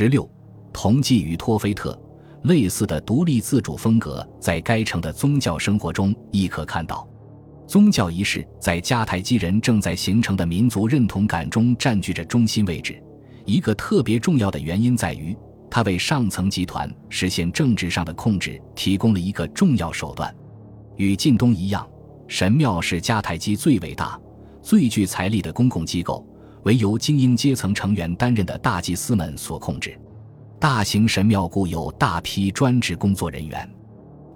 十六，同济与托菲特类似的独立自主风格，在该城的宗教生活中亦可看到。宗教仪式在迦太基人正在形成的民族认同感中占据着中心位置。一个特别重要的原因在于，它为上层集团实现政治上的控制提供了一个重要手段。与近东一样，神庙是迦太基最伟大、最具财力的公共机构，为由精英阶层成员担任的大祭司们所控制。大型神庙雇有大批专职工作人员，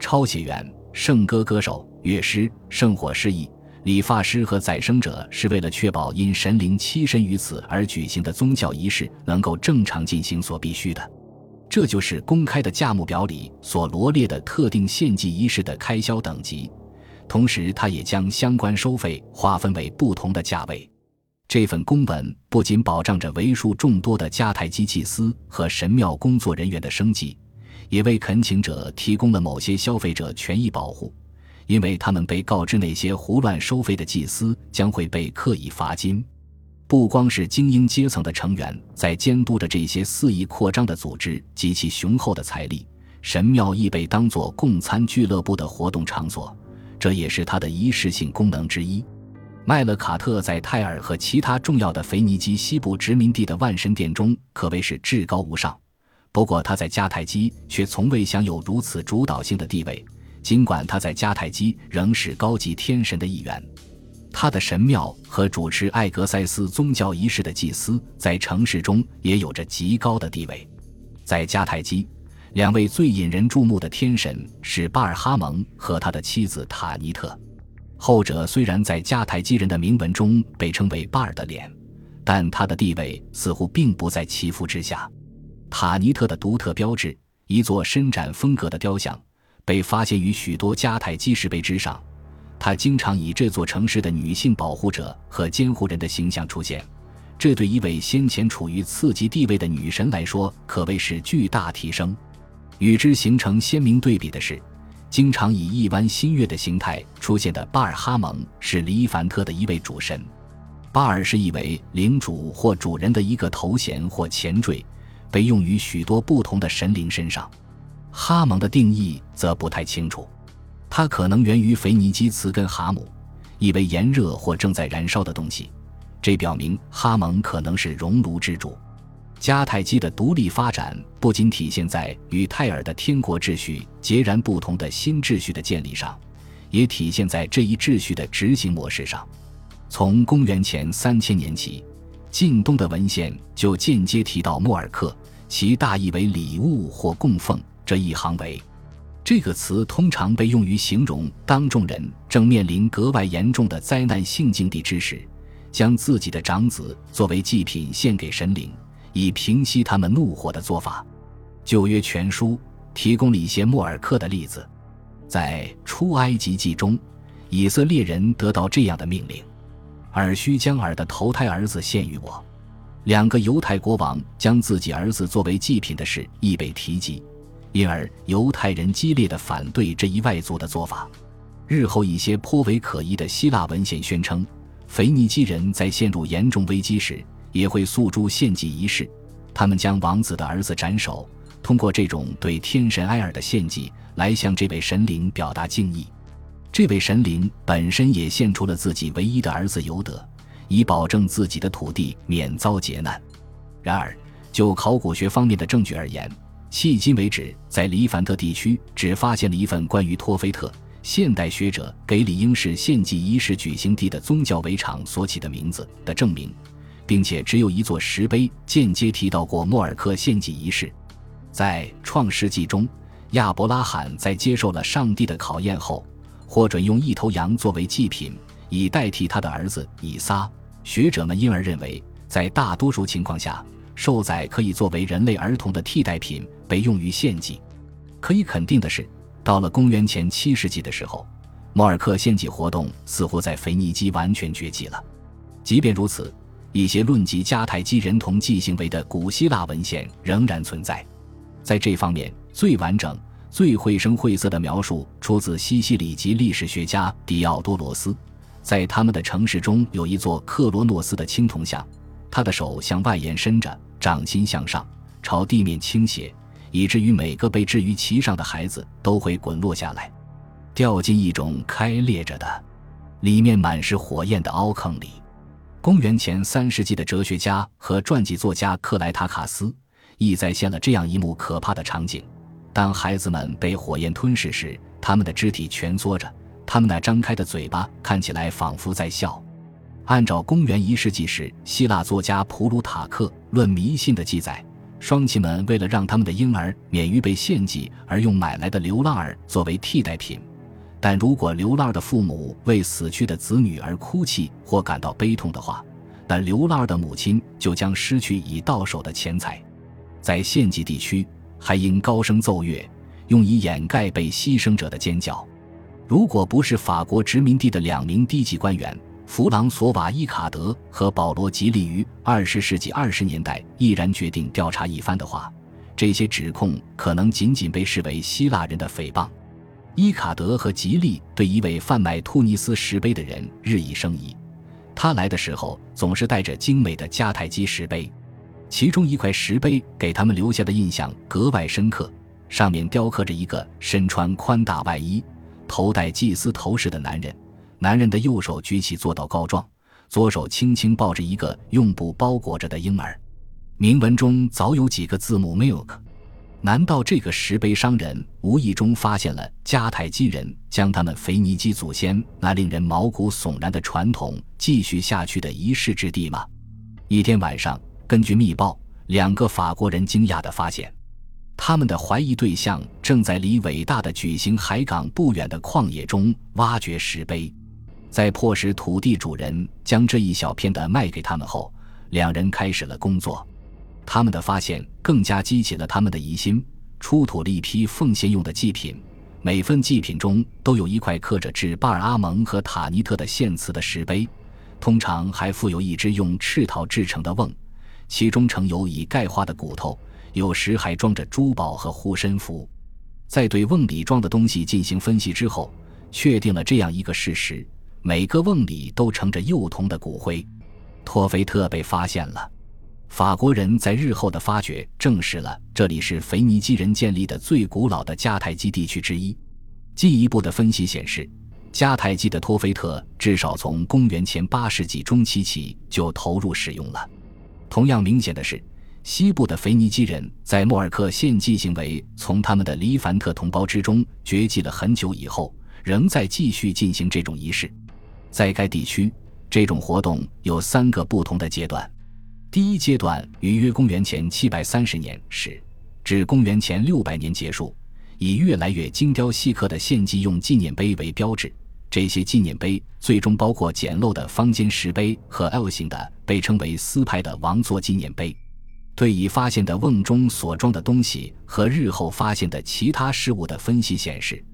抄写员、圣歌歌手。乐师、圣火示意、理发师和宰生者是为了确保因神灵栖身于此而举行的宗教仪式能够正常进行所必须的。这就是公开的价目表里所罗列的特定献祭仪式的开销等级。同时，他也将相关收费划分为不同的价位。这份公文不仅保障着为数众多的迦太基祭司和神庙工作人员的生计，也为恳请者提供了某些消费者权益保护。因为他们被告知那些胡乱收费的祭司将会被刻意罚金，不光是精英阶层的成员在监督着这些肆意扩张的组织及其雄厚的财力，神庙亦被当作共餐俱乐部的活动场所，这也是它的仪式性功能之一。麦勒卡特在泰尔和其他重要的腓尼基西部殖民地的万神殿中可谓是至高无上，不过他在迦太基却从未享有如此主导性的地位。尽管他在迦太基仍是高级天神的一员，他的神庙和主持艾格塞斯宗教仪式的祭司在城市中也有着极高的地位。在迦太基，两位最引人注目的天神是巴尔哈蒙和他的妻子塔尼特。后者虽然在迦太基人的铭文中被称为巴尔的脸，但他的地位似乎并不在其父之下。塔尼特的独特标志——一座伸展风格的雕像。被发现于许多迦太基石碑之上，他经常以这座城市的女性保护者和监护人的形象出现，这对一位先前处于次级地位的女神来说可谓是巨大提升。与之形成鲜明对比的是，经常以一弯新月的形态出现的巴尔哈蒙是黎凡特的一位主神。巴尔是以为领主或主人的一个头衔或前缀，被用于许多不同的神灵身上。哈蒙的定义则不太清楚，它可能源于腓尼基词根哈姆，意为炎热或正在燃烧的东西。这表明哈蒙可能是熔炉之主。迦太基的独立发展不仅体现在与泰尔的天国秩序截然不同的新秩序的建立上，也体现在这一秩序的执行模式上。从公元前三千年起，晋东的文献就间接提到莫尔克，其大意为礼物或供奉。这一行为，这个词通常被用于形容当众人正面临格外严重的灾难性境地之时，将自己的长子作为祭品献给神灵，以平息他们怒火的做法。旧约全书提供了一些莫尔克的例子，在出埃及记中，以色列人得到这样的命令：“尔须将尔的头胎儿子献于我。”两个犹太国王将自己儿子作为祭品的事亦被提及。因而，犹太人激烈的反对这一外族的做法。日后，一些颇为可疑的希腊文献宣称，腓尼基人在陷入严重危机时也会诉诸献祭仪式。他们将王子的儿子斩首，通过这种对天神埃尔的献祭来向这位神灵表达敬意。这位神灵本身也献出了自己唯一的儿子尤德，以保证自己的土地免遭劫难。然而，就考古学方面的证据而言，迄今为止，在黎凡特地区只发现了一份关于托菲特现代学者给理应是献祭仪式举行地的宗教围场所起的名字的证明，并且只有一座石碑间接提到过莫尔克献祭仪式。在创世纪中，亚伯拉罕在接受了上帝的考验后，获准用一头羊作为祭品，以代替他的儿子以撒。学者们因而认为，在大多数情况下。兽崽可以作为人类儿童的替代品被用于献祭。可以肯定的是，到了公元前七世纪的时候，莫尔克献祭活动似乎在腓尼基完全绝迹了。即便如此，一些论及迦太基人同祭行为的古希腊文献仍然存在。在这方面，最完整、最绘声绘色的描述出自西西里籍历史学家迪奥多罗斯。在他们的城市中有一座克罗诺斯的青铜像。他的手向外延伸着，掌心向上，朝地面倾斜，以至于每个被置于其上的孩子都会滚落下来，掉进一种开裂着的、里面满是火焰的凹坑里。公元前三世纪的哲学家和传记作家克莱塔卡斯亦再现了这样一幕可怕的场景：当孩子们被火焰吞噬时，他们的肢体蜷缩着，他们那张开的嘴巴看起来仿佛在笑。按照公元一世纪时希腊作家普鲁塔克《论迷信》的记载，双亲们为了让他们的婴儿免于被献祭，而用买来的流浪儿作为替代品。但如果流浪儿的父母为死去的子女而哭泣或感到悲痛的话，那流浪儿的母亲就将失去已到手的钱财。在献祭地区，还应高声奏乐，用以掩盖被牺牲者的尖叫。如果不是法国殖民地的两名低级官员。弗朗索瓦伊卡德和保罗吉利于二十世纪二十年代毅然决定调查一番的话，这些指控可能仅仅被视为希腊人的诽谤。伊卡德和吉利对一位贩卖突尼斯石碑的人日益生疑，他来的时候总是带着精美的迦太基石碑，其中一块石碑给他们留下的印象格外深刻，上面雕刻着一个身穿宽大外衣、头戴祭司头饰的男人。男人的右手举起做祷告状，左手轻轻抱着一个用布包裹着的婴儿。铭文中早有几个字母 “milk”。难道这个石碑商人无意中发现了迦太基人将他们腓尼基祖先那令人毛骨悚然的传统继续下去的一世之地吗？一天晚上，根据密报，两个法国人惊讶地发现，他们的怀疑对象正在离伟大的举行海港不远的旷野中挖掘石碑。在迫使土地主人将这一小片的卖给他们后，两人开始了工作。他们的发现更加激起了他们的疑心，出土了一批奉献用的祭品，每份祭品中都有一块刻着至巴尔阿蒙和塔尼特的献词的石碑，通常还附有一只用赤陶制成的瓮，其中盛有已钙化的骨头，有时还装着珠宝和护身符。在对瓮里装的东西进行分析之后，确定了这样一个事实。每个瓮里都盛着幼童的骨灰，托菲特被发现了。法国人在日后的发掘证实了这里是腓尼基人建立的最古老的迦太基地区之一。进一步的分析显示，迦太基的托菲特至少从公元前八世纪中期起就投入使用了。同样明显的是，西部的腓尼基人在莫尔克献祭行为从他们的黎凡特同胞之中绝迹了很久以后，仍在继续进行这种仪式。在该地区，这种活动有三个不同的阶段。第一阶段于约公元前七百三十年时，至公元前六百年结束，以越来越精雕细刻的献祭用纪念碑为标志。这些纪念碑最终包括简陋的方尖石碑和 L 型的被称为斯派的王座纪念碑。对已发现的瓮中所装的东西和日后发现的其他事物的分析显示。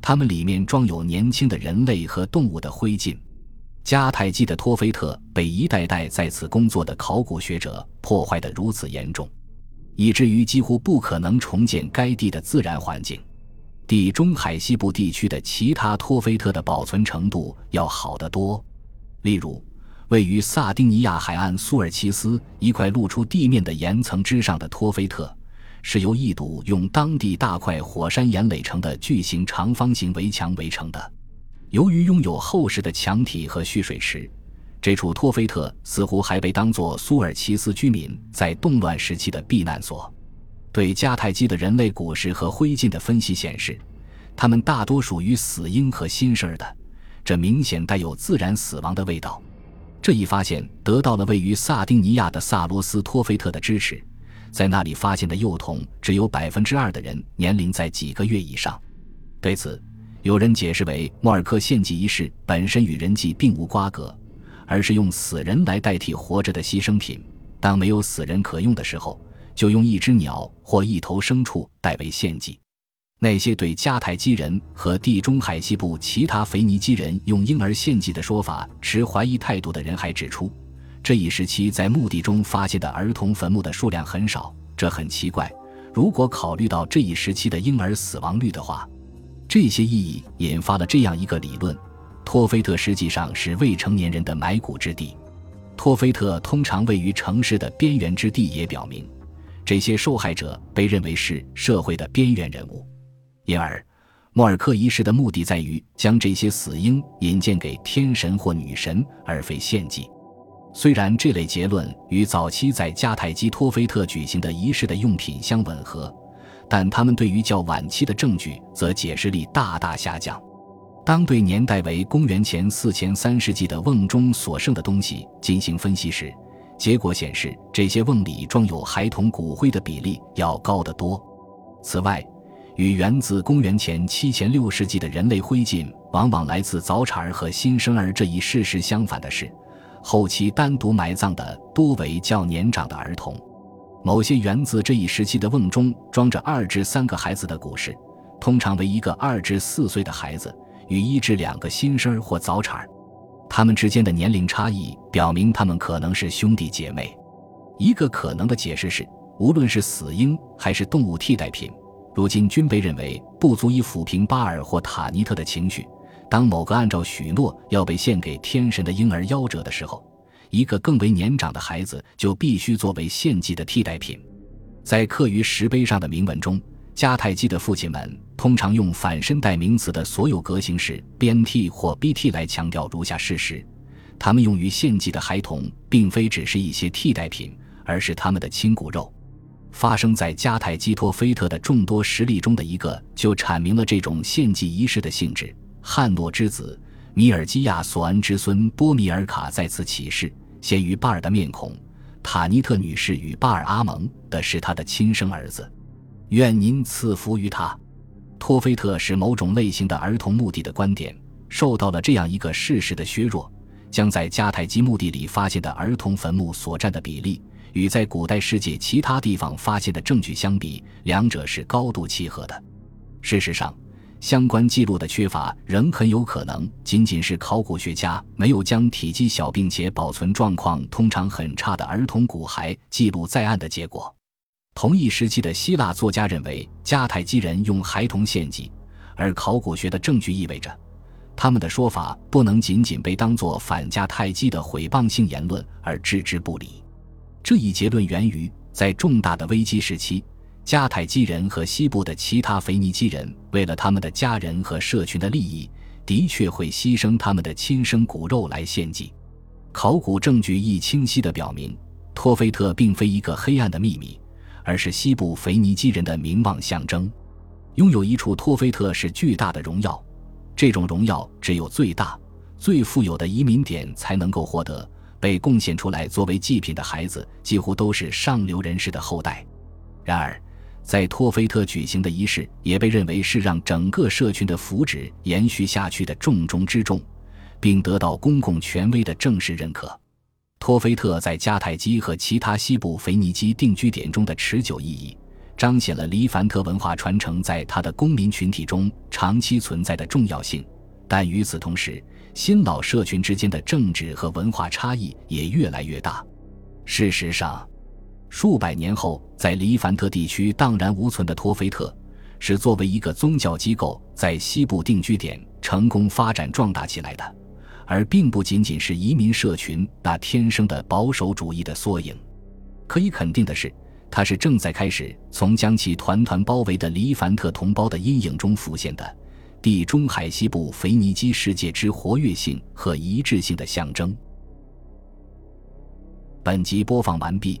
它们里面装有年轻的人类和动物的灰烬。迦太基的托菲特被一代代在此工作的考古学者破坏得如此严重，以至于几乎不可能重建该地的自然环境。地中海西部地区的其他托菲特的保存程度要好得多。例如，位于萨丁尼亚海岸苏尔奇斯一块露出地面的岩层之上的托菲特。是由一堵用当地大块火山岩垒成的巨型长方形围墙围成的。由于拥有厚实的墙体和蓄水池，这处托菲特似乎还被当作苏尔奇斯居民在动乱时期的避难所。对迦太基的人类骨石和灰烬的分析显示，它们大多属于死婴和新生儿的，这明显带有自然死亡的味道。这一发现得到了位于萨丁尼亚的萨罗斯托菲特的支持。在那里发现的幼童只有百分之二的人年龄在几个月以上。对此，有人解释为莫尔克献祭仪式本身与人祭并无瓜葛，而是用死人来代替活着的牺牲品。当没有死人可用的时候，就用一只鸟或一头牲畜代为献祭。那些对迦太基人和地中海西部其他腓尼基人用婴儿献祭的说法持怀疑态度的人还指出。这一时期在墓地中发现的儿童坟墓的数量很少，这很奇怪。如果考虑到这一时期的婴儿死亡率的话，这些意义引发了这样一个理论：托菲特实际上是未成年人的埋骨之地。托菲特通常位于城市的边缘之地，也表明这些受害者被认为是社会的边缘人物，因而莫尔克仪式的目的在于将这些死婴引荐给天神或女神，而非献祭。虽然这类结论与早期在迦太基托菲特举行的仪式的用品相吻合，但他们对于较晚期的证据则解释力大大下降。当对年代为公元前四前三世纪的瓮中所剩的东西进行分析时，结果显示这些瓮里装有孩童骨灰的比例要高得多。此外，与源自公元前七前六世纪的人类灰烬往往来自早产儿和新生儿这一事实相反的是。后期单独埋葬的多为较年长的儿童，某些源自这一时期的瓮中装着二至三个孩子的故事，通常为一个二至四岁的孩子与一至两个新生儿或早产儿，他们之间的年龄差异表明他们可能是兄弟姐妹。一个可能的解释是，无论是死婴还是动物替代品，如今均被认为不足以抚平巴尔或塔尼特的情绪。当某个按照许诺要被献给天神的婴儿夭折的时候，一个更为年长的孩子就必须作为献祭的替代品。在刻于石碑上的铭文中，迦太基的父亲们通常用反身代名词的所有格形式边 t 或 bt 来强调如下事实：他们用于献祭的孩童，并非只是一些替代品，而是他们的亲骨肉。发生在迦太基托菲特的众多实例中的一个，就阐明了这种献祭仪式的性质。汉诺之子米尔基亚索恩之孙波米尔卡再次起誓，先于巴尔的面孔。塔尼特女士与巴尔阿蒙的是他的亲生儿子。愿您赐福于他。托菲特是某种类型的儿童墓地的观点受到了这样一个事实的削弱：将在迦太基墓地里发现的儿童坟墓所占的比例，与在古代世界其他地方发现的证据相比，两者是高度契合的。事实上。相关记录的缺乏，仍很有可能仅仅是考古学家没有将体积小并且保存状况通常很差的儿童骨骸记录在案的结果。同一时期的希腊作家认为迦太基人用孩童献祭，而考古学的证据意味着，他们的说法不能仅仅被当作反迦太基的毁谤性言论而置之不理。这一结论源于在重大的危机时期。迦太基人和西部的其他腓尼基人，为了他们的家人和社群的利益，的确会牺牲他们的亲生骨肉来献祭。考古证据亦清晰地表明，托菲特并非一个黑暗的秘密，而是西部腓尼基人的名望象征。拥有一处托菲特是巨大的荣耀，这种荣耀只有最大、最富有的移民点才能够获得。被贡献出来作为祭品的孩子，几乎都是上流人士的后代。然而，在托菲特举行的仪式也被认为是让整个社群的福祉延续下去的重中之重，并得到公共权威的正式认可。托菲特在迦太基和其他西部腓尼基定居点中的持久意义，彰显了黎凡特文化传承在他的公民群体中长期存在的重要性。但与此同时，新老社群之间的政治和文化差异也越来越大。事实上，数百年后，在黎凡特地区荡然无存的托菲特，是作为一个宗教机构在西部定居点成功发展壮大起来的，而并不仅仅是移民社群那天生的保守主义的缩影。可以肯定的是，它是正在开始从将其团团包围的黎凡特同胞的阴影中浮现的地中海西部腓尼基世界之活跃性和一致性的象征。本集播放完毕。